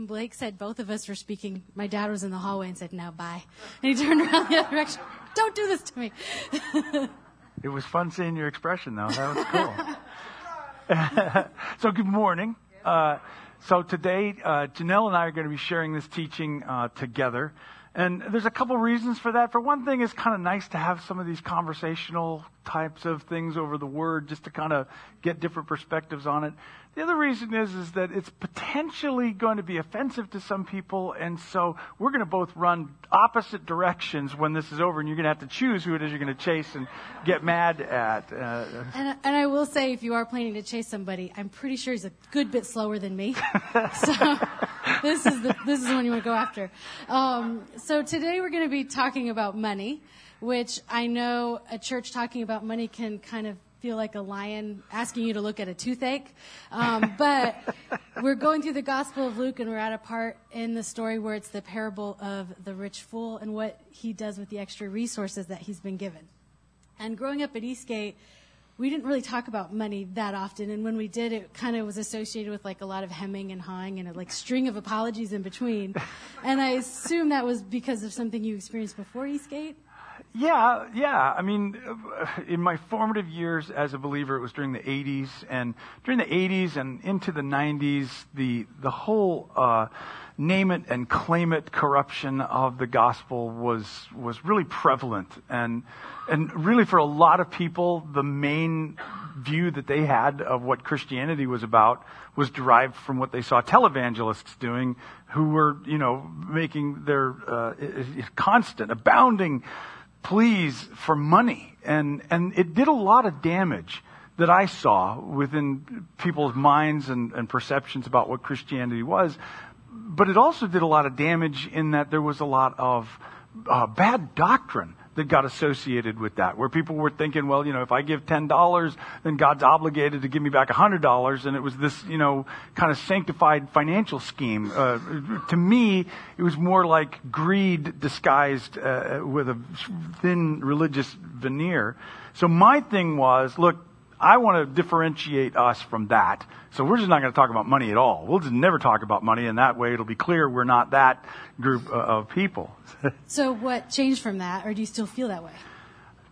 when Blake said both of us were speaking, my dad was in the hallway and said, "Now bye," and he turned around the other direction. Don't do this to me. it was fun seeing your expression, though. That was cool. so, good morning. Uh, so today, uh, Janelle and I are going to be sharing this teaching uh, together. And there's a couple reasons for that. For one thing, it's kind of nice to have some of these conversational types of things over the word just to kind of get different perspectives on it. The other reason is, is that it's potentially going to be offensive to some people, and so we're going to both run opposite directions when this is over, and you're going to have to choose who it is you're going to chase and get mad at. Uh, and, and I will say, if you are planning to chase somebody, I'm pretty sure he's a good bit slower than me. so this is the, this is the one you want to go after. Um, so today we're going to be talking about money, which I know a church talking about money can kind of feel like a lion asking you to look at a toothache. Um, but we're going through the Gospel of Luke, and we're at a part in the story where it's the parable of the rich fool and what he does with the extra resources that he's been given. And growing up at Eastgate, we didn't really talk about money that often, and when we did, it kind of was associated with like a lot of hemming and hawing and a like string of apologies in between. and I assume that was because of something you experienced before Eastgate. Yeah, yeah. I mean, in my formative years as a believer, it was during the 80s, and during the 80s and into the 90s, the the whole uh, name it and claim it corruption of the gospel was was really prevalent, and and really for a lot of people, the main view that they had of what Christianity was about was derived from what they saw televangelists doing, who were you know making their uh, constant, abounding pleas for money. And, and it did a lot of damage that I saw within people's minds and, and perceptions about what Christianity was. But it also did a lot of damage in that there was a lot of uh, bad doctrine that got associated with that, where people were thinking, well, you know, if I give $10, then God's obligated to give me back $100, and it was this, you know, kind of sanctified financial scheme. Uh, to me, it was more like greed disguised uh, with a thin religious veneer. So my thing was, look, I want to differentiate us from that. So we're just not going to talk about money at all. We'll just never talk about money, and that way it'll be clear we're not that group uh, of people. so what changed from that, or do you still feel that way?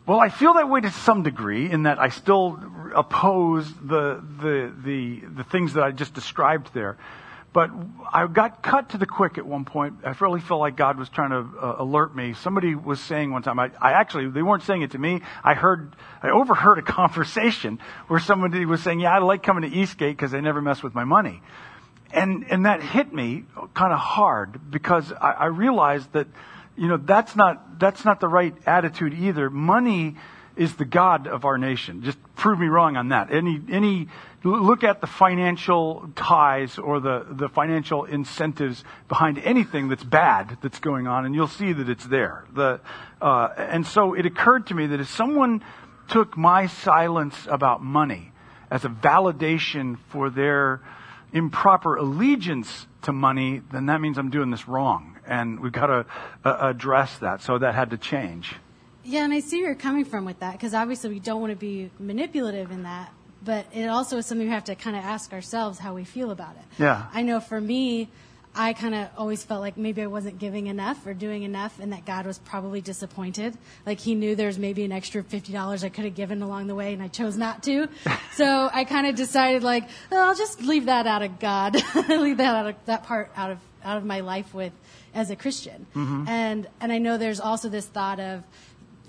Well, I feel that way to some degree in that I still oppose the, the, the, the things that I just described there. But I got cut to the quick at one point. I really felt like God was trying to uh, alert me. Somebody was saying one time, I, I, actually, they weren't saying it to me. I heard, I overheard a conversation where somebody was saying, yeah, I like coming to Eastgate because they never mess with my money. And, and that hit me kind of hard because I, I realized that, you know, that's not, that's not the right attitude either. Money is the God of our nation. Just prove me wrong on that. Any, any, look at the financial ties or the, the financial incentives behind anything that's bad that's going on, and you'll see that it's there. The, uh, and so it occurred to me that if someone took my silence about money as a validation for their improper allegiance to money, then that means I'm doing this wrong. And we've got to uh, address that. So that had to change. Yeah, and I see where you're coming from with that because obviously we don't want to be manipulative in that, but it also is something we have to kind of ask ourselves how we feel about it. Yeah. I know for me, I kind of always felt like maybe I wasn't giving enough or doing enough, and that God was probably disappointed. Like He knew there's maybe an extra fifty dollars I could have given along the way, and I chose not to. so I kind of decided, like, oh, I'll just leave that out of God, leave that out of that part out of out of my life with as a Christian. Mm-hmm. And and I know there's also this thought of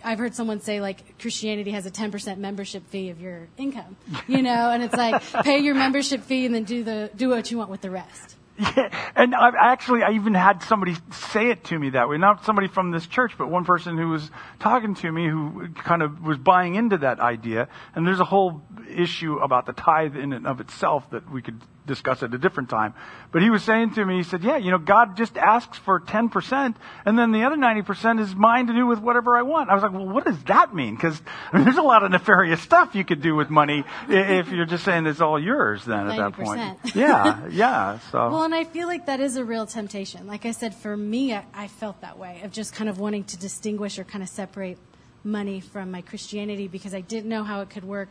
I've heard someone say like Christianity has a 10% membership fee of your income, you know, and it's like pay your membership fee and then do the do what you want with the rest. Yeah, and I actually I even had somebody say it to me that way. Not somebody from this church, but one person who was talking to me who kind of was buying into that idea. And there's a whole issue about the tithe in and of itself that we could discuss at a different time. But he was saying to me, he said, yeah, you know, God just asks for 10% and then the other 90% is mine to do with whatever I want. I was like, well, what does that mean? Because I mean, there's a lot of nefarious stuff you could do with money if you're just saying it's all yours then 90%. at that point. Yeah, yeah. So. Well, and I feel like that is a real temptation. Like I said, for me, I, I felt that way of just kind of wanting to distinguish or kind of separate money from my Christianity because I didn't know how it could work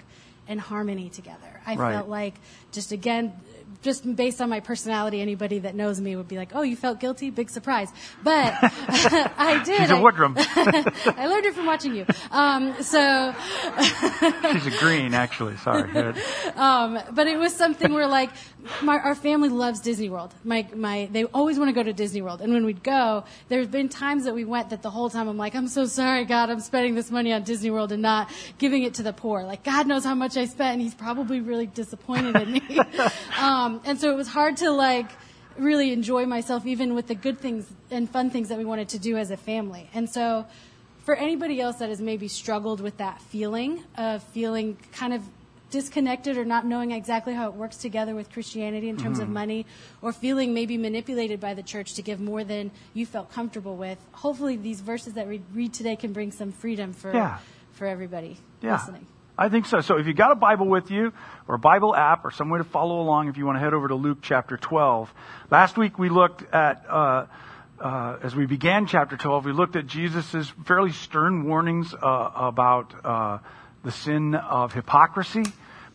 and harmony together. I Right. felt like just again just based on my personality, anybody that knows me would be like, "Oh, you felt guilty? Big surprise!" But I did. She's a I- Woodrum. I learned it from watching you. Um, so, She's a green, actually. Sorry. Um, but it was something where like my, our family loves Disney World. My my they always want to go to Disney World, and when we'd go, there's been times that we went that the whole time I'm like, I'm so sorry, God, I'm spending this money on Disney World and not giving it to the poor. Like God knows how much I spent, and He's probably really disappointed in me. um, Um, and so it was hard to like really enjoy myself, even with the good things and fun things that we wanted to do as a family. And so for anybody else that has maybe struggled with that feeling of feeling kind of disconnected or not knowing exactly how it works together with Christianity in terms of mm-hmm. money or feeling maybe manipulated by the church to give more than you felt comfortable with, hopefully these verses that we read today can bring some freedom for Yeah. for everybody Yeah. listening. I think so. So if you got a Bible with you, or a Bible app, or some way to follow along, if you want to head over to Luke chapter 12. Last week we looked at, uh, uh, as we began chapter 12, we looked at Jesus' fairly stern warnings uh, about uh, the sin of hypocrisy.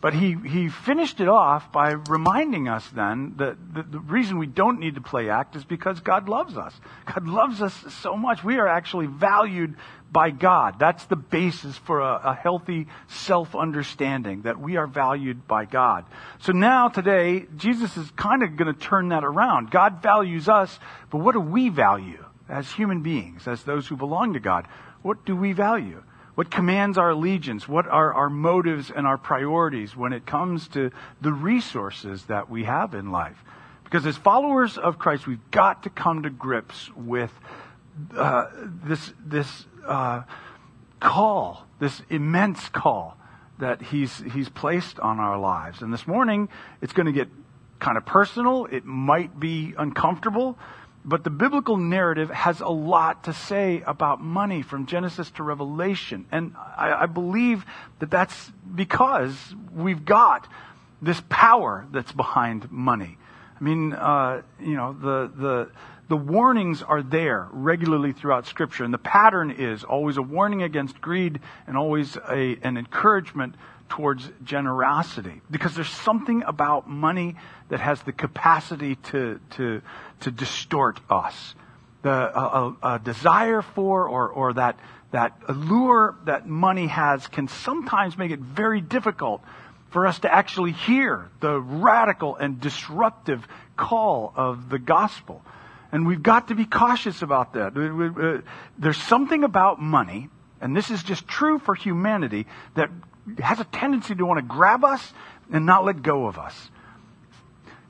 But he, he finished it off by reminding us then that the, the reason we don't need to play act is because God loves us. God loves us so much. We are actually valued by God. That's the basis for a, a healthy self-understanding that we are valued by God. So now today, Jesus is kind of going to turn that around. God values us, but what do we value as human beings, as those who belong to God? What do we value? What commands our allegiance? What are our motives and our priorities when it comes to the resources that we have in life? Because as followers of Christ, we've got to come to grips with uh, this this uh, call, this immense call that he's he's placed on our lives. And this morning, it's going to get kind of personal. It might be uncomfortable, but the biblical narrative has a lot to say about money from Genesis to Revelation, and I, I believe that that's because we've got this power that's behind money. I mean, uh, you know, the the the warnings are there regularly throughout Scripture, and the pattern is always a warning against greed and always a, an encouragement towards generosity. Because there's something about money that has the capacity to to to distort us. The a, a, a desire for or or that that allure that money has can sometimes make it very difficult for us to actually hear the radical and disruptive call of the gospel. And we've got to be cautious about that. Uh, There's something about money, and this is just true for humanity, that has a tendency to want to grab us and not let go of us.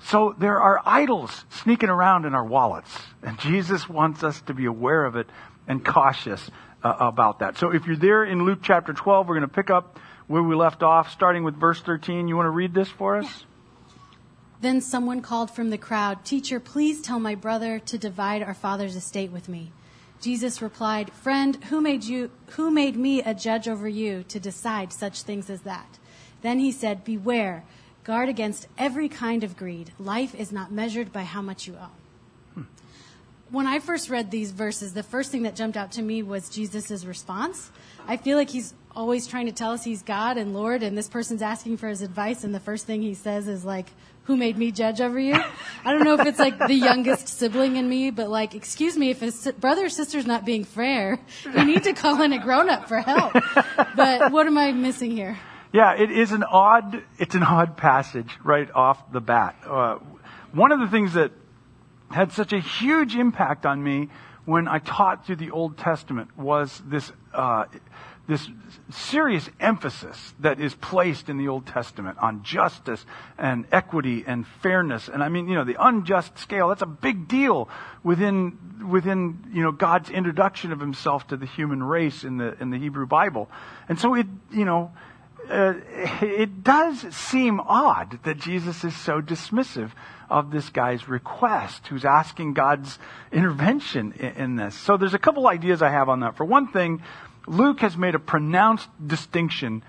So there are idols sneaking around in our wallets, and Jesus wants us to be aware of it and cautious uh, about that. So if you're there in Luke chapter 12, we're going to pick up where we left off, starting with verse 13. You want to read this for us? Then someone called from the crowd, Teacher, please tell my brother to divide our father's estate with me. Jesus replied, Friend, who made you who made me a judge over you to decide such things as that? Then he said, Beware, guard against every kind of greed. Life is not measured by how much you own. When I first read these verses, the first thing that jumped out to me was Jesus' response. I feel like he's always trying to tell us he's God and Lord, and this person's asking for his advice, and the first thing he says is like, who made me judge over you? I don't know if it's like the youngest sibling in me, but like, excuse me, if si- brother or sister's not being fair, you need to call in a grown up for help. But what am I missing here? Yeah, it is an odd, it's an odd passage right off the bat. Uh, one of the things that had such a huge impact on me when I taught through the Old Testament was this, uh, this serious emphasis that is placed in the Old Testament on justice and equity and fairness. And I mean, you know, the unjust scale, that's a big deal within, within, you know, God's introduction of himself to the human race in the, in the Hebrew Bible. And so it, you know, uh, it does seem odd that Jesus is so dismissive of this guy's request, who's asking God's intervention in, in this. So there's a couple ideas I have on that. For one thing, Luke has made a pronounced distinction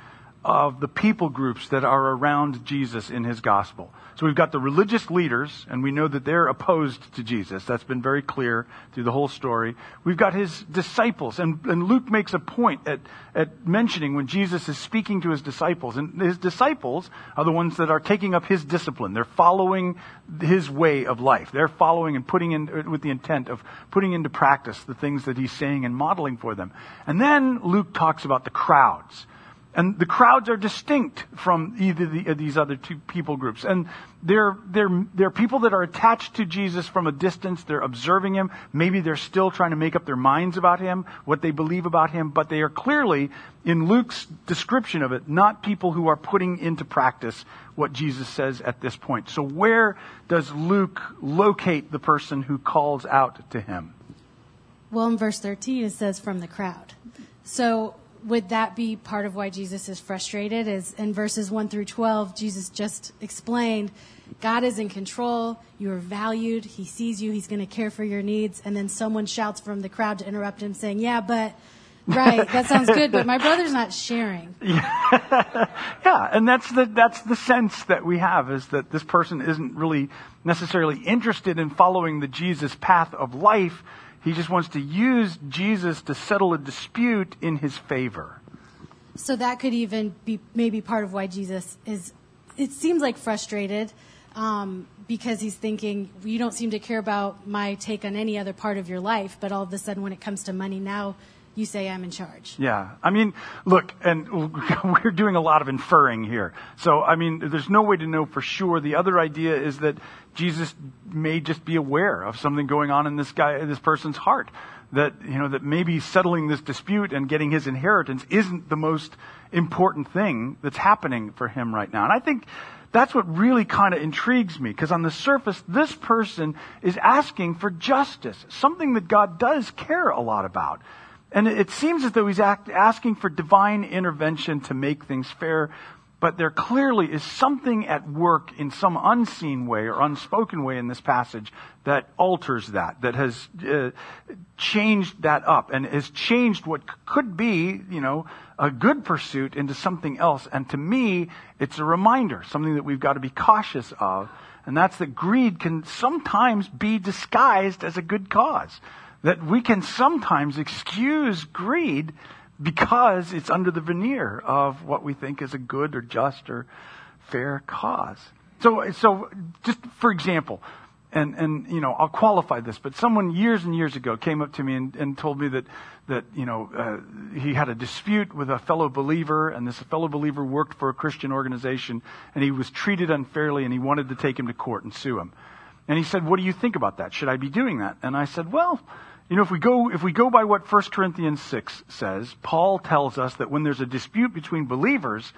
of the people groups that are around Jesus in his gospel. So we've got the religious leaders, and we know that they're opposed to Jesus. That's been very clear through the whole story. We've got his disciples, and, and Luke makes a point at, at mentioning when Jesus is speaking to his disciples. And his disciples are the ones that are taking up his discipline. They're following his way of life. They're following and putting in, with the intent of putting into practice the things that he's saying and modeling for them. And then Luke talks about the crowds. And the crowds are distinct from either the, these other two people groups. And they're, they're, they're people that are attached to Jesus from a distance. They're observing him. Maybe they're still trying to make up their minds about him, what they believe about him. But they are clearly, in Luke's description of it, not people who are putting into practice what Jesus says at this point. So where does Luke locate the person who calls out to him? Well, in verse 13, it says from the crowd. So would that be part of why Jesus is frustrated? Is in verses 1 through 12, Jesus just explained God is in control, you are valued, He sees you, He's going to care for your needs. And then someone shouts from the crowd to interrupt him, saying, Yeah, but. Right, that sounds good, but my brother's not sharing. Yeah. yeah, and that's the that's the sense that we have is that this person isn't really necessarily interested in following the Jesus path of life he just wants to use Jesus to settle a dispute in his favor. So that could even be maybe part of why Jesus is, it seems like frustrated um, because he's thinking, you don't seem to care about my take on any other part of your life, but all of a sudden when it comes to money, now you say I'm in charge. Yeah. I mean, look, and we're doing a lot of inferring here. So, I mean, there's no way to know for sure. The other idea is that Jesus may just be aware of something going on in this guy, this person's heart. That, you know, that maybe settling this dispute and getting his inheritance isn't the most important thing that's happening for him right now. And I think that's what really kind of intrigues me because on the surface, this person is asking for justice, something that God does care a lot about. And it seems as though he's act, asking for divine intervention to make things fair, but there clearly is something at work in some unseen way or unspoken way in this passage that alters that, that has uh, changed that up and has changed what could be, you know, a good pursuit into something else. And to me, it's a reminder, something that we've got to be cautious of, and that's that greed can sometimes be disguised as a good cause that we can sometimes excuse greed because it's under the veneer of what we think is a good or just or fair cause. So, so just for example, and, and, you know, I'll qualify this, but someone years and years ago came up to me and, and told me that, that, you know, uh, he had a dispute with a fellow believer and this fellow believer worked for a Christian organization and he was treated unfairly and he wanted to take him to court and sue him. And he said, what do you think about that? Should I be doing that? And I said, well, you know, if we go, if we go by what 1 Corinthians 6 says, Paul tells us that when there's a dispute between believers,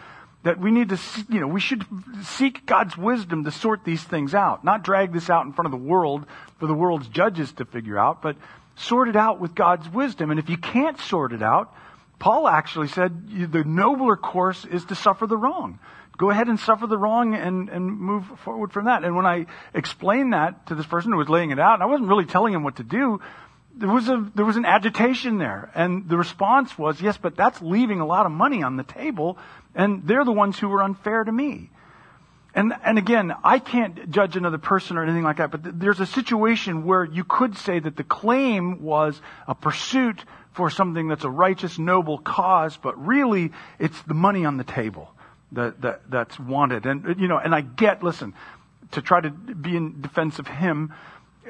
that we need to, you know, we should seek God's wisdom to sort these things out. Not drag this out in front of the world for the world's judges to figure out, but sort it out with God's wisdom. And if you can't sort it out, Paul actually said the nobler course is to suffer the wrong. Go ahead and suffer the wrong and, and move forward from that. And when I explained that to this person who was laying it out, I wasn't really telling him what to do, there was a there was an agitation there. And the response was yes but that's leaving a lot of money on the table and they're the ones who were unfair to me. And and again i can't judge another person or anything like that but th- there's a situation where you could say that the claim was a pursuit for something that's a righteous noble cause but really it's the money on the table that, that that's wanted. And you know and i get listen to try to be in defense of him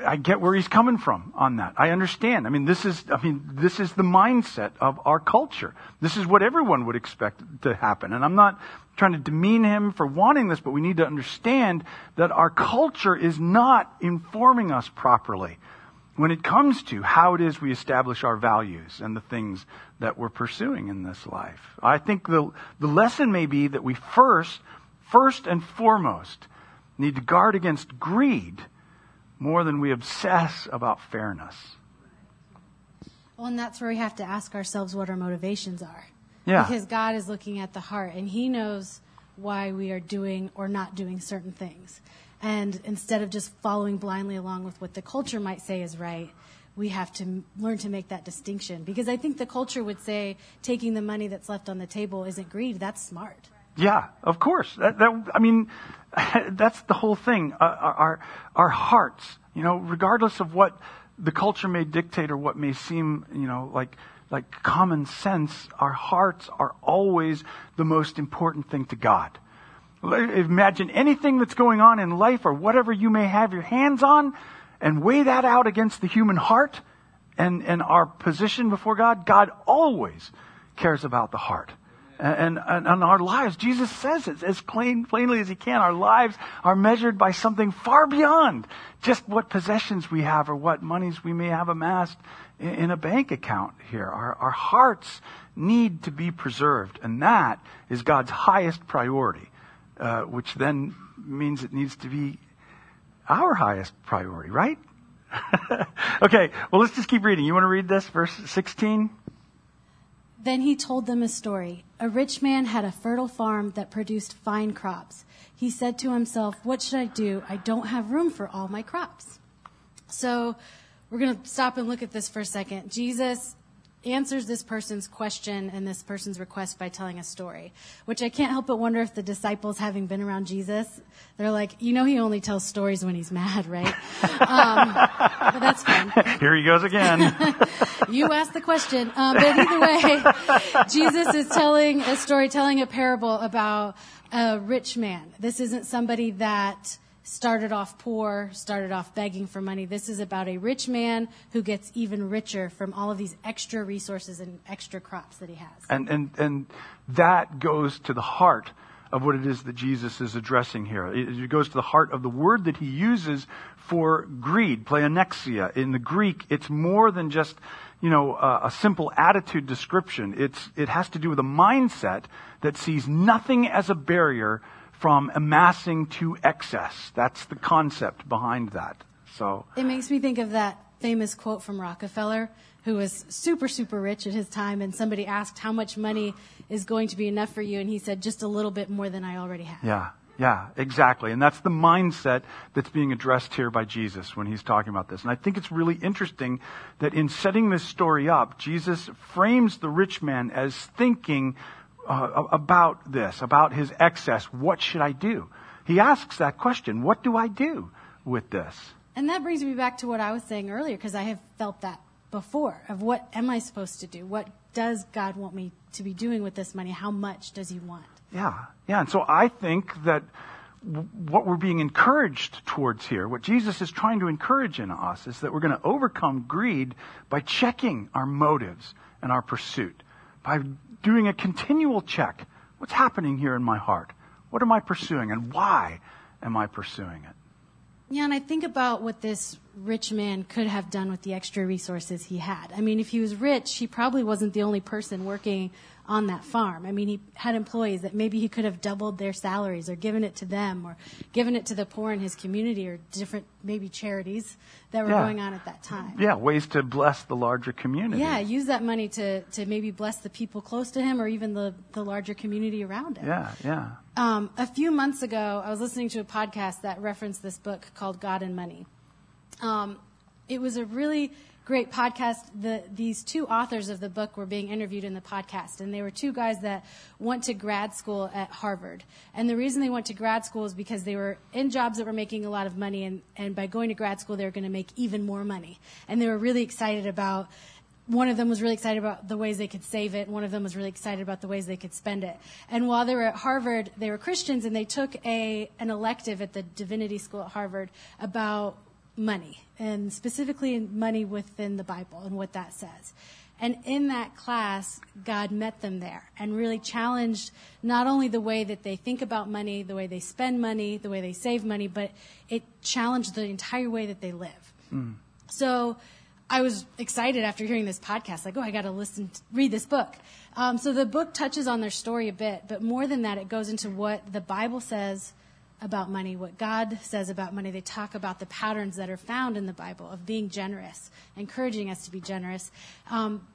I get where he's coming from on that. I understand. I mean, this is, I mean, this is the mindset of our culture. This is what everyone would expect to happen. And I'm not trying to demean him for wanting this, but we need to understand that our culture is not informing us properly when it comes to how it is we establish our values and the things that we're pursuing in this life. I think the, the lesson may be that we first, first and foremost, need to guard against greed more than we obsess about fairness. Well, and that's where we have to ask ourselves what our motivations are. Yeah. Because God is looking at the heart and He knows why we are doing or not doing certain things. And instead of just following blindly along with what the culture might say is right, we have to learn to make that distinction. Because I think the culture would say taking the money that's left on the table isn't greed. That's smart. Yeah, of course. That, that, I mean, that's the whole thing. Uh, our, our hearts, you know, regardless of what the culture may dictate or what may seem, you know, like, like common sense, our hearts are always the most important thing to God. Imagine anything that's going on in life or whatever you may have your hands on and weigh that out against the human heart and, and our position before God. God always cares about the heart. And, and, and, our lives, Jesus says it as plain, plainly as he can. Our lives are measured by something far beyond just what possessions we have or what monies we may have amassed in, in a bank account here. Our, our hearts need to be preserved, and that is God's highest priority, uh, which then means it needs to be our highest priority, right? okay, well, let's just keep reading. You want to read this, verse 16? Then he told them a story. A rich man had a fertile farm that produced fine crops. He said to himself, What should I do? I don't have room for all my crops. So we're going to stop and look at this for a second. Jesus answers this person's question and this person's request by telling a story, which I can't help but wonder if the disciples, having been around Jesus, they're like, you know, he only tells stories when he's mad, right? Um, but that's fine. Here he goes again. you asked the question. Um, but either way, Jesus is telling a story, telling a parable about a rich man. This isn't somebody that started off poor, started off begging for money. This is about a rich man who gets even richer from all of these extra resources and extra crops that he has. And, and, and that goes to the heart of what it is that Jesus is addressing here. It goes to the heart of the word that he uses for greed, pleonexia. In the Greek, it's more than just, you know, a, a simple attitude description. It's, it has to do with a mindset that sees nothing as a barrier from amassing to excess. That's the concept behind that. So it makes me think of that famous quote from Rockefeller, who was super, super rich at his time, and somebody asked how much money is going to be enough for you, and he said just a little bit more than I already have. Yeah. Yeah, exactly. And that's the mindset that's being addressed here by Jesus when he's talking about this. And I think it's really interesting that in setting this story up, Jesus frames the rich man as thinking uh, about this, about his excess. What should I do? He asks that question. What do I do with this? And that brings me back to what I was saying earlier, because I have felt that before of what am I supposed to do? What does God want me to be doing with this money? How much does he want? Yeah, yeah. And so I think that what we're being encouraged towards here, what Jesus is trying to encourage in us, is that we're going to overcome greed by checking our motives and our pursuit, by doing a continual check. What's happening here in my heart? What am I pursuing and why am I pursuing it? Yeah, and I think about what this rich man could have done with the extra resources he had. I mean, if he was rich, he probably wasn't the only person working on that farm. I mean, he had employees that maybe he could have doubled their salaries or given it to them or given it to the poor in his community or different maybe charities that were yeah. going on at that time. Yeah, ways to bless the larger community. Yeah, use that money to, to maybe bless the people close to him or even the, the larger community around him. Yeah, yeah. Um, a few months ago, I was listening to a podcast that referenced this book called God and Money. Um, it was a really great podcast. The, these two authors of the book were being interviewed in the podcast, and they were two guys that went to grad school at Harvard. And the reason they went to grad school is because they were in jobs that were making a lot of money, and, and by going to grad school, they were going to make even more money. And they were really excited about one of them was really excited about the ways they could save it. One of them was really excited about the ways they could spend it. And while they were at Harvard, they were Christians and they took a, an elective at the divinity school at Harvard about money, and specifically money within the Bible and what that says. And in that class, God met them there and really challenged not only the way that they think about money, the way they spend money, the way they save money, but it challenged the entire way that they live. Mm. So I was excited after hearing this podcast, like, oh, I got to listen, read this book. Um, so the book touches on their story a bit, but more than that, it goes into what the Bible says about money, what God says about money. They talk about the patterns that are found in the Bible of being generous, encouraging us to be generous. Um,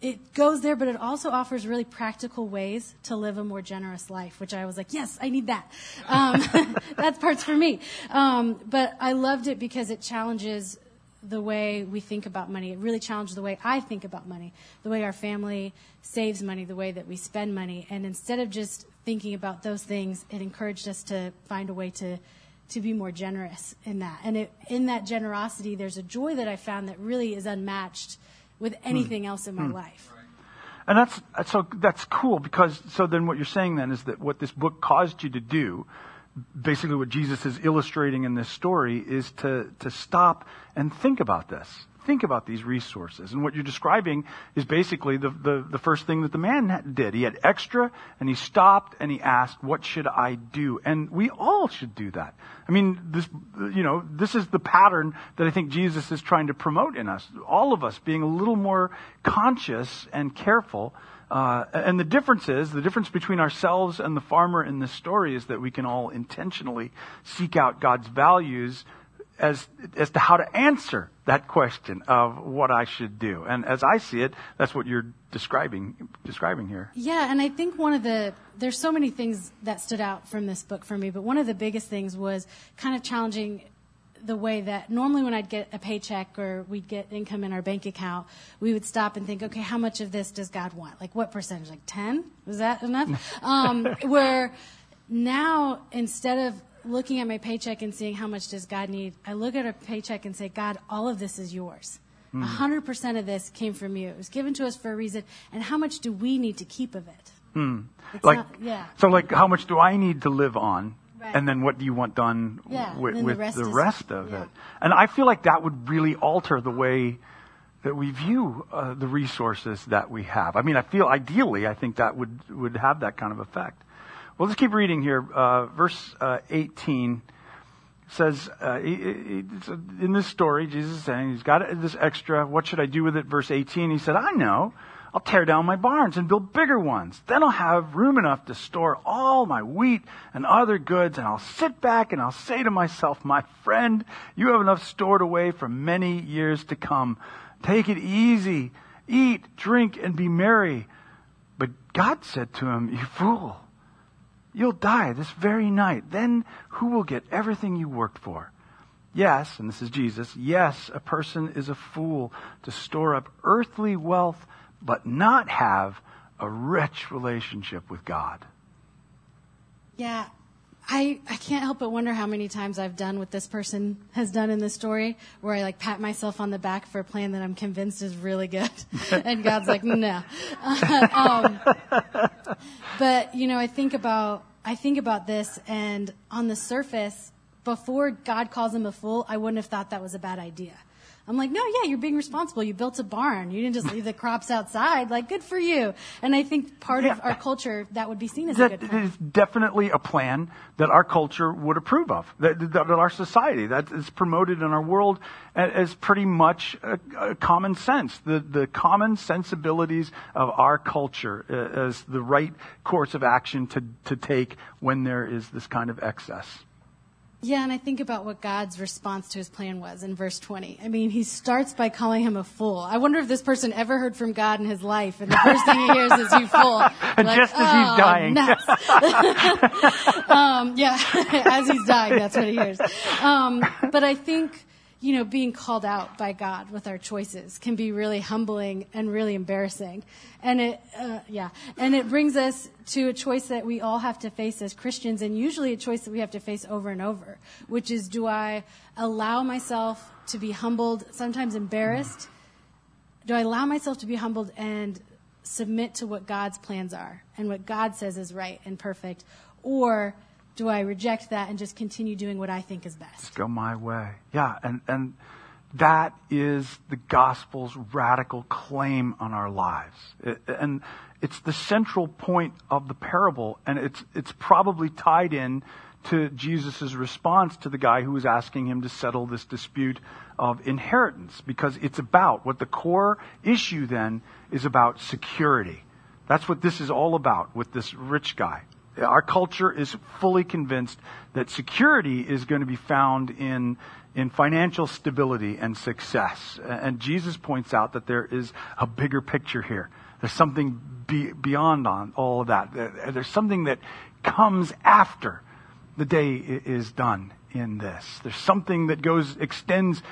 it goes there, but it also offers really practical ways to live a more generous life, which I was like, yes, I need that. Um, that's parts for me. Um, but I loved it because it challenges the way we think about money. It really challenged the way I think about money, the way our family saves money, the way that we spend money. And instead of just thinking about those things, it encouraged us to find a way to to be more generous in that. And it, in that generosity, there's a joy that I found that really is unmatched with hmm. anything else in my hmm. life. And that's so that's cool because so then what you're saying then is that what this book caused you to do, basically what Jesus is illustrating in this story is to to stop and think about this. Think about these resources. And what you're describing is basically the, the, the first thing that the man did. He had extra and he stopped and he asked, what should I do? And we all should do that. I mean, this, you know, this is the pattern that I think Jesus is trying to promote in us. All of us being a little more conscious and careful uh, and the difference is, the difference between ourselves and the farmer in this story is that we can all intentionally seek out God's values as, as to how to answer that question of what I should do. And as I see it, that's what you're describing, describing here. Yeah, and I think one of the, there's so many things that stood out from this book for me, but one of the biggest things was kind of challenging the way that normally when I'd get a paycheck or we'd get income in our bank account, we would stop and think, okay, how much of this does God want? Like what percentage? Like 10? Is that enough? um, where now instead of looking at my paycheck and seeing how much does God need, I look at a paycheck and say, God, all of this is yours. A hundred percent of this came from you. It was given to us for a reason. And how much do we need to keep of it? Mm. Like, not, yeah. So, like, how much do I need to live on? Right. And then what do you want done yeah, with, with the rest, the is, of yeah. it? And I feel like that would really alter the way that we view uh, the resources that we have. I mean, I feel ideally, I think that would would have that kind of effect. Well, let's keep reading here. Uh, verse uh, 18 says, uh, he, he, in this story, Jesus is saying, he's got this extra. What should I do with it? Verse 18, he said, I know. I'll tear down my barns and build bigger ones. Then I'll have room enough to store all my wheat and other goods, and I'll sit back and I'll say to myself, My friend, you have enough stored away for many years to come. Take it easy. Eat, drink, and be merry. But God said to him, You fool. You'll die this very night. Then who will get everything you worked for? Yes, and this is Jesus, yes, a person is a fool to store up earthly wealth but not have a rich relationship with God. Yeah, I, I can't help but wonder how many times I've done what this person has done in this story, where I like pat myself on the back for a plan that I'm convinced is really good, and God's like, no. um, but you know, I think about I think about this, and on the surface, before God calls him a fool, I wouldn't have thought that was a bad idea. I'm like, no, yeah, you're being responsible. You built a barn. You didn't just leave the crops outside. Like, good for you. And I think part yeah. of our culture that would be seen as that a good plan. is definitely a plan that our culture would approve of. That, that, that our society that is promoted in our world as pretty much a, a common sense. The the common sensibilities of our culture uh, as the right course of action to to take when there is this kind of excess. Yeah, and I think about what God's response to his plan was in verse 20. I mean, he starts by calling him a fool. I wonder if this person ever heard from God in his life, and the first thing he hears is, you fool. And like, just as oh, he's dying. um, yeah, as he's dying, that's what he hears. Um, but I think you know, being called out by God with our choices can be really humbling and really embarrassing. And it, uh, yeah, and it brings us to a choice that we all have to face as Christians, and usually a choice that we have to face over and over, which is do I allow myself to be humbled, sometimes embarrassed? Do I allow myself to be humbled and submit to what God's plans are and what God says is right and perfect? Or do I reject that and just continue doing what I think is best? Just go my way. Yeah, and, and that is the gospel's radical claim on our lives. It, and it's the central point of the parable, and it's, it's probably tied in to Jesus' response to the guy who was asking him to settle this dispute of inheritance, because it's about what the core issue then is about security. That's what this is all about with this rich guy our culture is fully convinced that security is going to be found in in financial stability and success. And Jesus points out that there is a bigger picture here. There's something be, beyond on all of that. There's something that comes after the day is done in this. There's something that goes, extends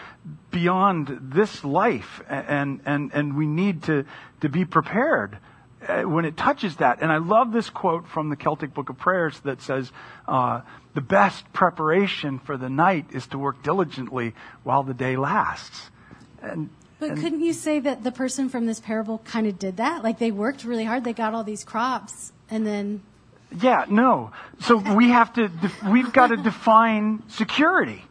beyond this life, and, and, and we need to, to be prepared uh, when it touches that. And I love this quote from the Celtic Book of Prayers that says, uh, the best preparation for the night is to work diligently while the day lasts. And, but and, couldn't you say that the person from this parable kind of did that? Like they worked really hard, they got all these crops, and then. Yeah, no. So we have to, we've got to define security.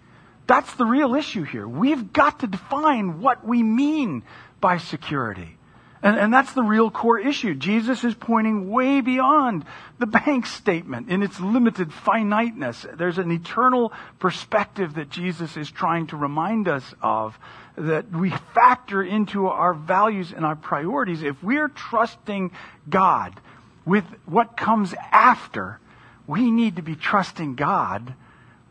That's the real issue here. We've got to define what we mean by security. And, and, that's the real core issue. Jesus is pointing way beyond the bank statement in its limited finiteness. There's an eternal perspective that Jesus is trying to remind us of that we factor into our values and our priorities. If we're trusting God with what comes after, we need to be trusting God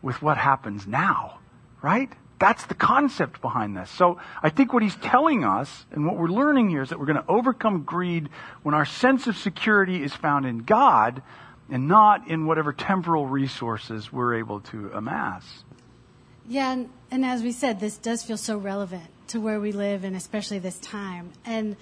with what happens now, right? That's the concept behind this. So I think what he's telling us and what we're learning here is that we're going to overcome greed when our sense of security is found in God and not in whatever temporal resources we're able to amass. Yeah, and, and as we said, this does feel so relevant to where we live and especially this time. And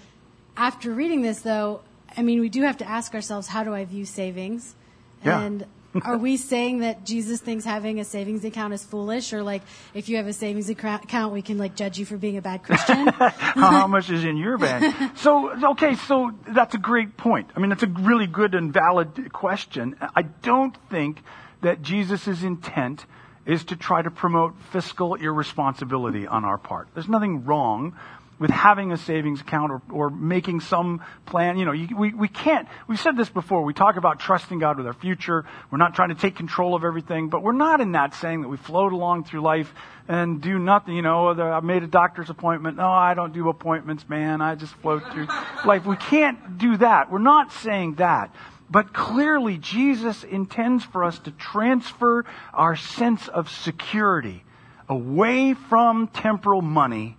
after reading this, though, I mean, we do have to ask ourselves, how do I view savings? Yeah. And are we saying that Jesus thinks having a savings account is foolish, or like if you have a savings account, we can like judge you for being a bad Christian? How much is in your bank? So okay, so that's a great point. I mean, that's a really good and valid question. I don't think that Jesus' intent is to try to promote fiscal irresponsibility on our part. There's nothing wrong with having a savings account or, or making some plan. You know, you, we, we can't, we've said this before, we talk about trusting God with our future. We're not trying to take control of everything, but we're not in that saying that we float along through life and do nothing. You know, I made a doctor's appointment. No, I don't do appointments, man. I just float through life. We can't do that. We're not saying that. But clearly, Jesus intends for us to transfer our sense of security away from temporal money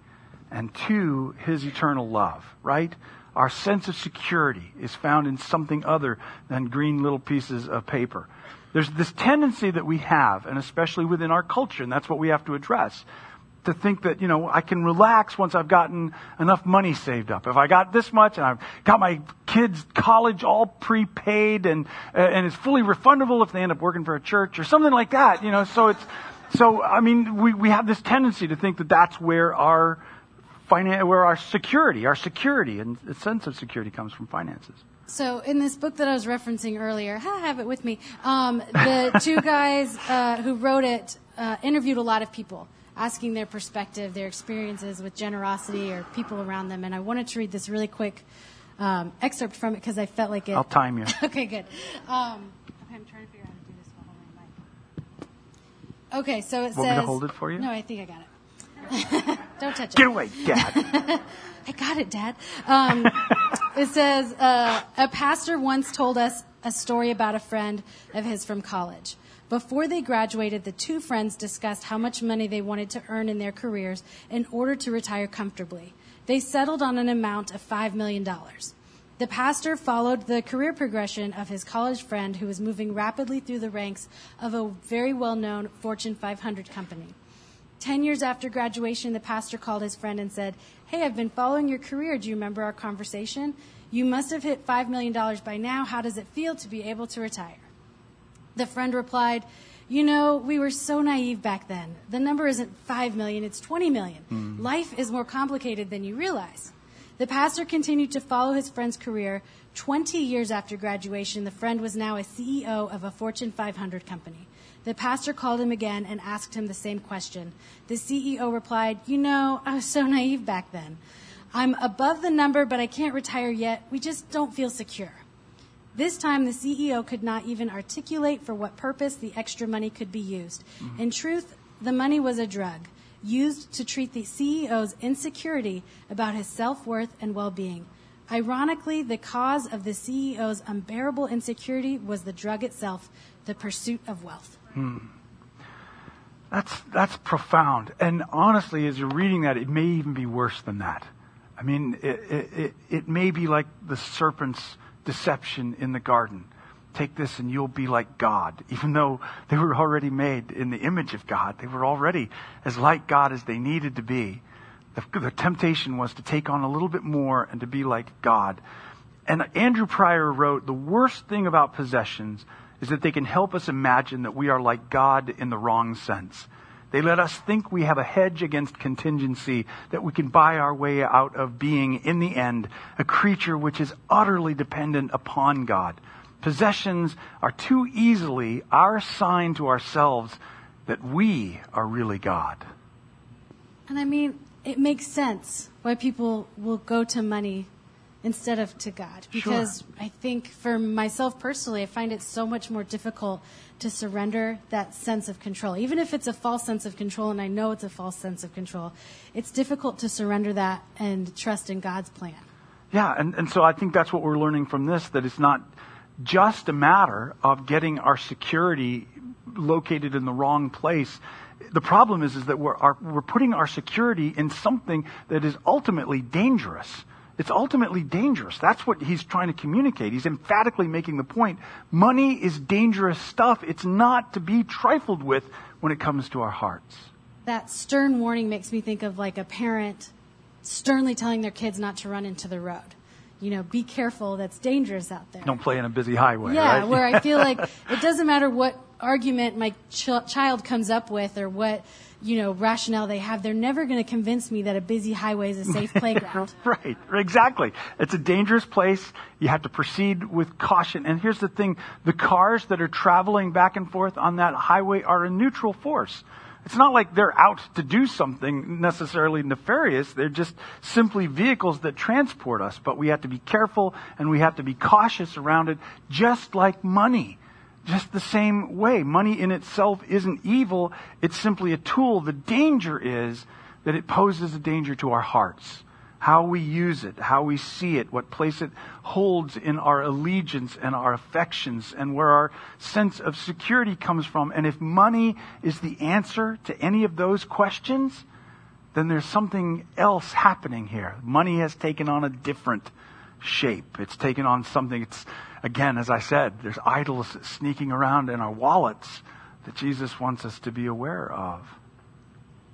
and two, his eternal love, right? Our sense of security is found in something other than green little pieces of paper. There's this tendency that we have, and especially within our culture, and that's what we have to address, to think that, you know, I can relax once I've gotten enough money saved up. If I got this much and I've got my kids' college all prepaid and, and it's fully refundable if they end up working for a church or something like that, you know, so it's, so, I mean, we, we have this tendency to think that that's where our finan- where our security, our security and the sense of security comes from finances. So, in this book that I was referencing earlier, I have it with me. Um, the two guys uh, who wrote it uh, interviewed a lot of people, asking their perspective, their experiences with generosity or people around them. And I wanted to read this really quick um, excerpt from it because I felt like it. I'll time you. okay, good. Um, okay, I'm trying to figure out how to do this while holding my mic. Okay, so it Want says. me to hold it for you? No, I think I got it. Don't touch it. Get away, Dad. I got it, Dad. Um, it says uh, a pastor once told us a story about a friend of his from college. Before they graduated, the two friends discussed how much money they wanted to earn in their careers in order to retire comfortably. They settled on an amount of $5 million. The pastor followed the career progression of his college friend who was moving rapidly through the ranks of a very well known Fortune 500 company. Ten years after graduation, the pastor called his friend and said, Hey, I've been following your career. Do you remember our conversation? You must have hit $5 million by now. How does it feel to be able to retire? The friend replied, You know, we were so naive back then. The number isn't 5 million, it's 20 million. Mm. Life is more complicated than you realize. The pastor continued to follow his friend's career. 20 years after graduation, the friend was now a CEO of a Fortune 500 company. The pastor called him again and asked him the same question. The CEO replied, You know, I was so naive back then. I'm above the number, but I can't retire yet. We just don't feel secure. This time, the CEO could not even articulate for what purpose the extra money could be used. Mm-hmm. In truth, the money was a drug used to treat the CEO's insecurity about his self worth and well being. Ironically, the cause of the CEO's unbearable insecurity was the drug itself, the pursuit of wealth. Hmm. That's, that's profound. And honestly, as you're reading that, it may even be worse than that. I mean, it, it, it may be like the serpent's deception in the garden take this and you'll be like God. Even though they were already made in the image of God, they were already as like God as they needed to be. The, the temptation was to take on a little bit more and to be like God. And Andrew Pryor wrote, the worst thing about possessions is that they can help us imagine that we are like God in the wrong sense. They let us think we have a hedge against contingency, that we can buy our way out of being, in the end, a creature which is utterly dependent upon God. Possessions are too easily our sign to ourselves that we are really God. And I mean, it makes sense why people will go to money instead of to God. Because Sure. I think for myself personally, I find it so much more difficult to surrender that sense of control. Even if it's a false sense of control, and I know it's a false sense of control, it's difficult to surrender that and trust in God's plan. Yeah, and, and so I think that's what we're learning from this, that it's not just a matter of getting our security located in the wrong place. The problem is, is that we're, our, we're putting our security in something that is ultimately dangerous. It's ultimately dangerous. That's what he's trying to communicate. He's emphatically making the point. Money is dangerous stuff. It's not to be trifled with when it comes to our hearts. That stern warning makes me think of like a parent sternly telling their kids not to run into the road. You know, be careful, that's dangerous out there. Don't play in a busy highway, Yeah, right? where I feel like it doesn't matter what argument my ch- child comes up with or what, you know, rationale they have, they're never going to convince me that a busy highway is a safe playground. Right, exactly. It's a dangerous place. You have to proceed with caution. And here's the thing the cars that are traveling back and forth on that highway are a neutral force. It's not like they're out to do something necessarily nefarious. They're just simply vehicles that transport us. But we have to be careful and we have to be cautious around it, just like money. Just the same way. Money in itself isn't evil. It's simply a tool. The danger is that it poses a danger to our hearts. How we use it, how we see it, what place it holds in our allegiance and our affections, and where our sense of security comes from. And if money is the answer to any of those questions, then there's something else happening here. Money has taken on a different shape. It's taken on something, it's, again, as I said, there's idols sneaking around in our wallets that Jesus wants us to be aware of.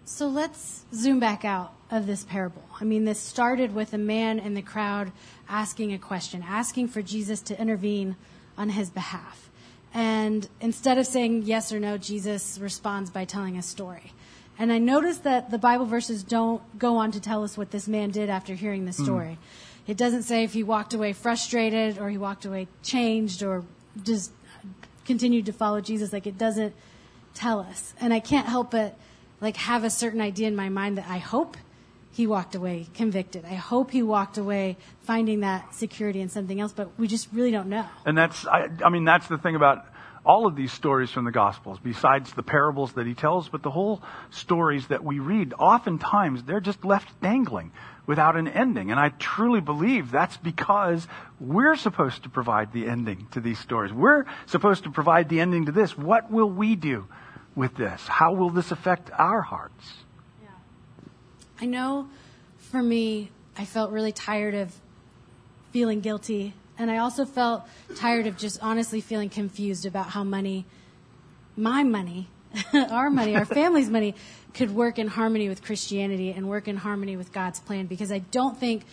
So let's zoom back out of this parable. I mean, this started with a man in the crowd asking a question, asking for Jesus to intervene on his behalf. And instead of saying yes or no, Jesus responds by telling a story. And I noticed that the Bible verses don't go on to tell us what this man did after hearing the hmm. story. It doesn't say if he walked away frustrated or he walked away changed or just continued to follow Jesus. Like it doesn't tell us. And I can't help but like have a certain idea in my mind that I hope he walked away convicted. I hope he walked away finding that security in something else, but we just really don't know. And that's, I, I mean, that's the thing about all of these stories from the Gospels, besides the parables that he tells, but the whole stories that we read, oftentimes they're just left dangling without an ending. And I truly believe that's because we're supposed to provide the ending to these stories. We're supposed to provide the ending to this. What will we do with this? How will this affect our hearts? I know for me, I felt really tired of feeling guilty. And I also felt tired of just honestly feeling confused about how money, my money, our money, our family's money, could work in harmony with Christianity and work in harmony with God's plan. Because I don't think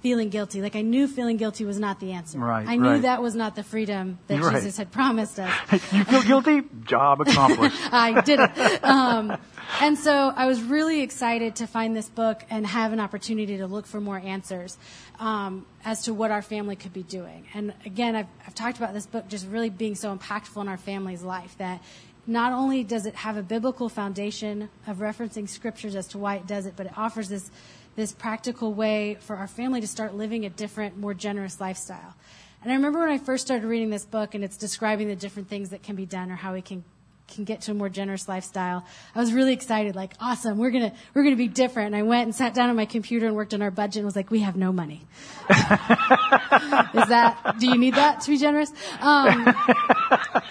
feeling guilty, like I knew feeling guilty was not the answer. Right, I knew right. that was not the freedom that Right. Jesus had promised us. You feel guilty? Job accomplished. I did it. Um, and so I was really excited to find this book and have an opportunity to look for more answers um, as to what our family could be doing. And again, I've, I've talked about this book just really being so impactful in our family's life that not only does it have a biblical foundation of referencing scriptures as to why it does it, but it offers this this practical way for our family to start living a different, more generous lifestyle. And I remember when I first started reading this book and it's describing the different things that can be done or how we can can get to a more generous lifestyle. I was really excited, like, awesome, we're gonna we're gonna be different. And I went and sat down on my computer and worked on our budget and was like, we have no money. Is that do you need that to be generous? Um,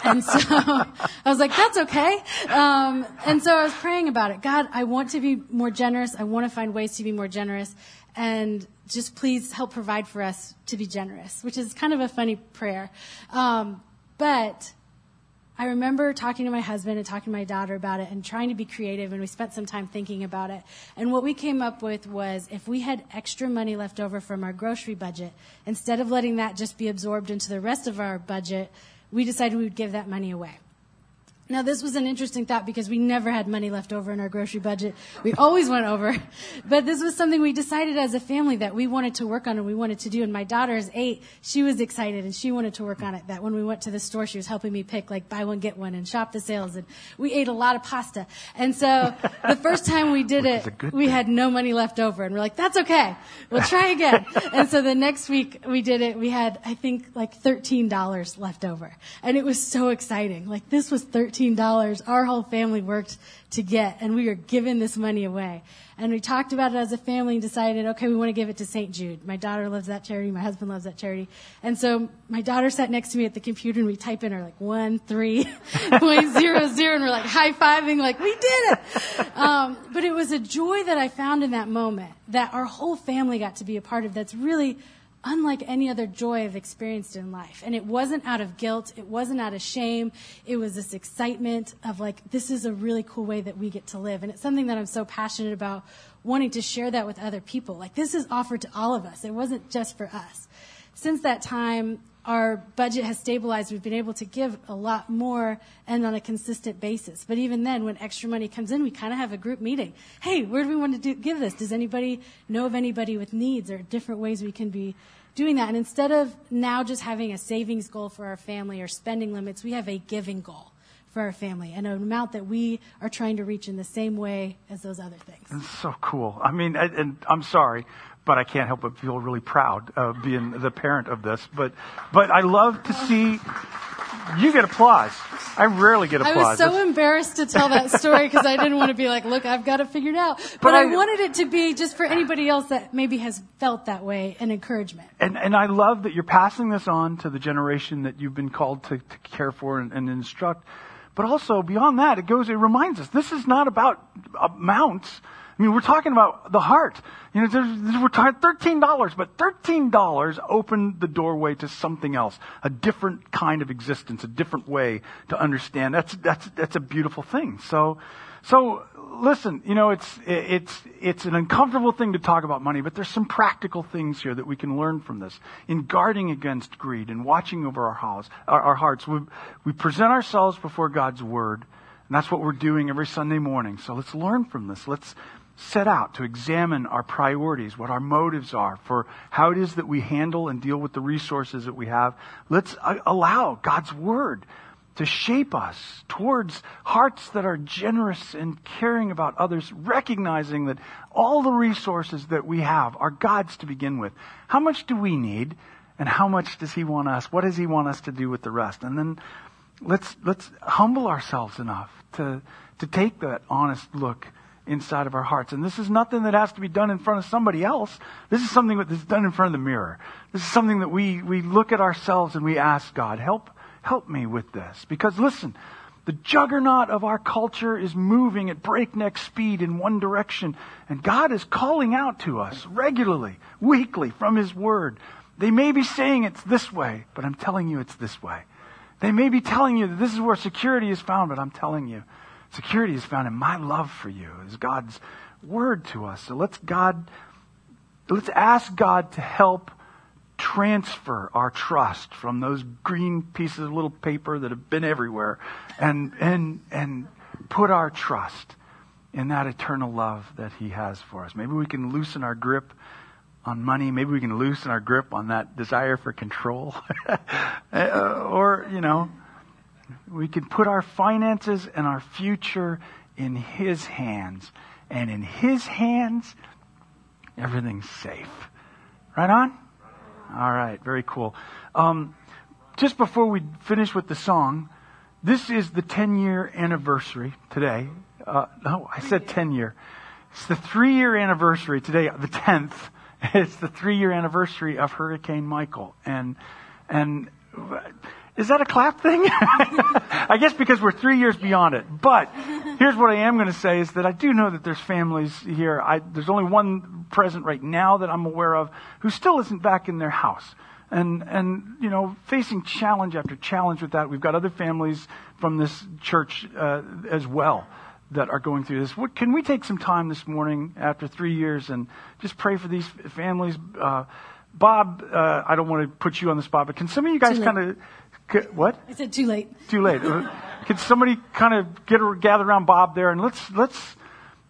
and so I was like, that's okay. Um, and so I was praying about it. God, I want to be more generous. I want to find ways to be more generous. And just please help provide for us to be generous, which is kind of a funny prayer. Um, But I remember talking to my husband and talking to my daughter about it and trying to be creative, and we spent some time thinking about it. And what we came up with was if we had extra money left over from our grocery budget, instead of letting that just be absorbed into the rest of our budget, we decided we would give that money away. Now, this was an interesting thought because we never had money left over in our grocery budget. We always went over. But this was something we decided as a family that we wanted to work on and we wanted to do. And my daughter is eight. She was excited and she wanted to work on it. That when we went to the store, she was helping me pick like buy one, get one and shop the sales. And we ate a lot of pasta. And so the first time we did it, we had no money left over. And we're like, that's okay. We'll try again. and so the next week we did it. We had, I think, like $13 left over. And it was so exciting. Like this was 13 $13 our whole family worked to get, and we were giving this money away. And we talked about it as a family and decided, okay, we want to give it to St. Jude. My daughter loves that charity. My husband loves that charity. And so my daughter sat next to me at the computer and we type in our like one, three, point zero, zero, and we're like high fiving, like we did it. Um, but it was a joy that I found in that moment that our whole family got to be a part of that's really unlike any other joy I've experienced in life. And it wasn't out of guilt, it wasn't out of shame. It was this excitement of like, this is a really cool way that we get to live. And it's something that I'm so passionate about wanting to share that with other people. Like, this is offered to all of us, it wasn't just for us. Since that time, our budget has stabilized. We've been able to give a lot more and on a consistent basis. But even then, when extra money comes in, we kind of have a group meeting. Hey, where do we want to do, give this? Does anybody know of anybody with needs or different ways we can be doing that? And instead of now just having a savings goal for our family or spending limits, we have a giving goal for our family and an amount that we are trying to reach in the same way as those other things. It's so cool. I mean, and I'm sorry, but I can't help but feel really proud of being the parent of this. But, but I love to see you get applause. I rarely get applause. I was so That's- embarrassed to tell that story because I didn't want to be like, look, I've got it figured out. But, But I, I- wanted it to be just for anybody else that maybe has felt that way an encouragement. and, and I love that you're passing this on to the generation that you've been called to, to care for and, and instruct. But also beyond that, it goes, it reminds us this is not about uh, amounts. I mean, we're talking about the heart. You know, there's, there's- we're talking thirteen dollars, but thirteen dollars opened the doorway to something else, a different kind of existence, a different way to understand. That's that's that's a beautiful thing. So, so listen, you know, it's it's it's an uncomfortable thing to talk about money, but there's some practical things here that we can learn from this in guarding against greed and watching over our house, our, our hearts. We we present ourselves before God's word, and that's what we're doing every Sunday morning. So let's learn from this. Let's set out to examine our priorities, what our motives are for how it is that we handle and deal with the resources that we have. Let's uh, allow God's word to shape us towards hearts that are generous and caring about others, recognizing that all the resources that we have are God's to begin with. How much do we need? And how much does He want us? What does He want us to do with the rest? And then let's, let's humble ourselves enough to, to take that honest look inside of our hearts. And this is nothing that has to be done in front of somebody else. This is something that is done in front of the mirror. This is something that we, we look at ourselves and we ask God, help, help me with this. Because listen, the juggernaut of our culture is moving at breakneck speed in one direction. And God is calling out to us regularly, weekly from His Word. They may be saying it's this way, but I'm telling you it's this way. They may be telling you that this is where security is found, but I'm telling you Security is found in my love for you, is God's word to us. So let's God, let's ask God to help transfer our trust from those green pieces of little paper that have been everywhere and, and, and put our trust in that eternal love that He has for us. Maybe we can loosen our grip on money. Maybe we can loosen our grip on that desire for control. Uh, or, you know, we can put our finances and our future in His hands. And in His hands, everything's safe. Right on? All right, very cool. Um, just before we finish with the song, this is the 10 year anniversary today. Uh, no, I said 10 year. It's the three year anniversary today, the 10th. It's the three year anniversary of Hurricane Michael. And, and, is that a clap thing? I guess because we're three years beyond it. But here's what I am going to say is that I do know that there's families here. I, there's only one present right now that I'm aware of who still isn't back in their house. and and you know facing challenge after challenge with that. We've got other families from this church uh, as well that are going through this. What, can we take some time this morning after three years and just pray for these families? Uh, Bob, uh, I don't want to put you on the spot, but can some of you guys kind of what? I said too late. Too late. Uh, can somebody kind of get gather around Bob there and let's let's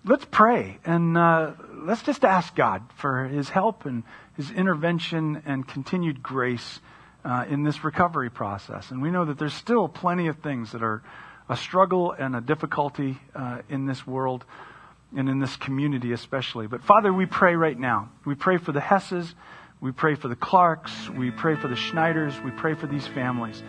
let's pray and uh, let's just ask God for His help and His intervention and continued grace uh, in this recovery process. And we know that there's still plenty of things that are a struggle and a difficulty uh, in this world and in this community especially. But Father, we pray right now. We pray for the Hesses. We pray for the Clarks. We pray for the Schneiders. We pray for these families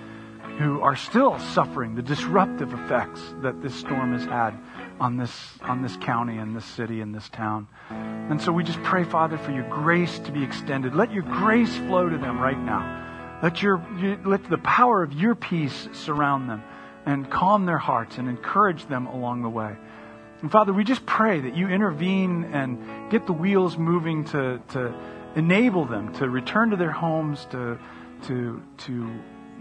who are still suffering the disruptive effects that this storm has had on this, on this county and this city and this town. And so we just pray, Father, for your grace to be extended. Let your grace flow to them right now. Let your, let the power of your peace surround them and calm their hearts and encourage them along the way. And Father, we just pray that you intervene and get the wheels moving to, to enable them to return to their homes, to, to, to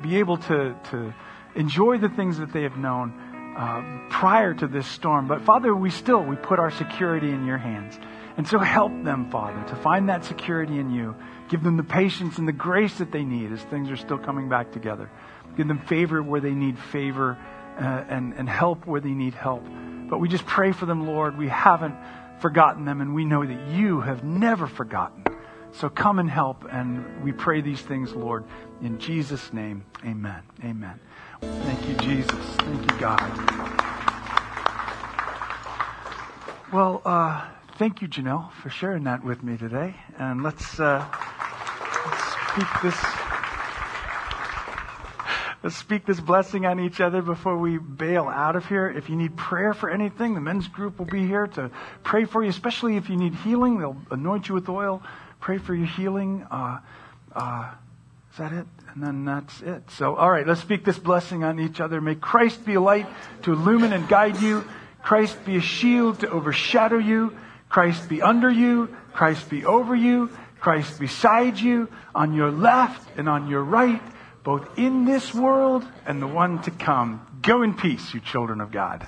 be able to, to enjoy the things that they have known uh, prior to this storm. But Father, we still, we put our security in your hands. And so help them, Father, to find that security in you. Give them the patience and the grace that they need as things are still coming back together. Give them favor where they need favor uh, and, and help where they need help. But we just pray for them, Lord. We haven't forgotten them, and we know that you have never forgotten. So come and help, and we pray these things, Lord, in Jesus' name. Amen. Amen. Thank you, Jesus. Thank you, God. Well, uh, thank you, Janelle, for sharing that with me today. And let's, uh, let's speak this. Let's speak this blessing on each other before we bail out of here. If you need prayer for anything, the men's group will be here to pray for you, especially if you need healing. They'll anoint you with oil, pray for your healing. Uh, uh, is that it? And then that's it. So, all right, let's speak this blessing on each other. May Christ be a light to illumine and guide you. Christ be a shield to overshadow you. Christ be under you. Christ be over you. Christ beside you, on your left and on your right both in this world and the one to come. Go in peace, you children of God.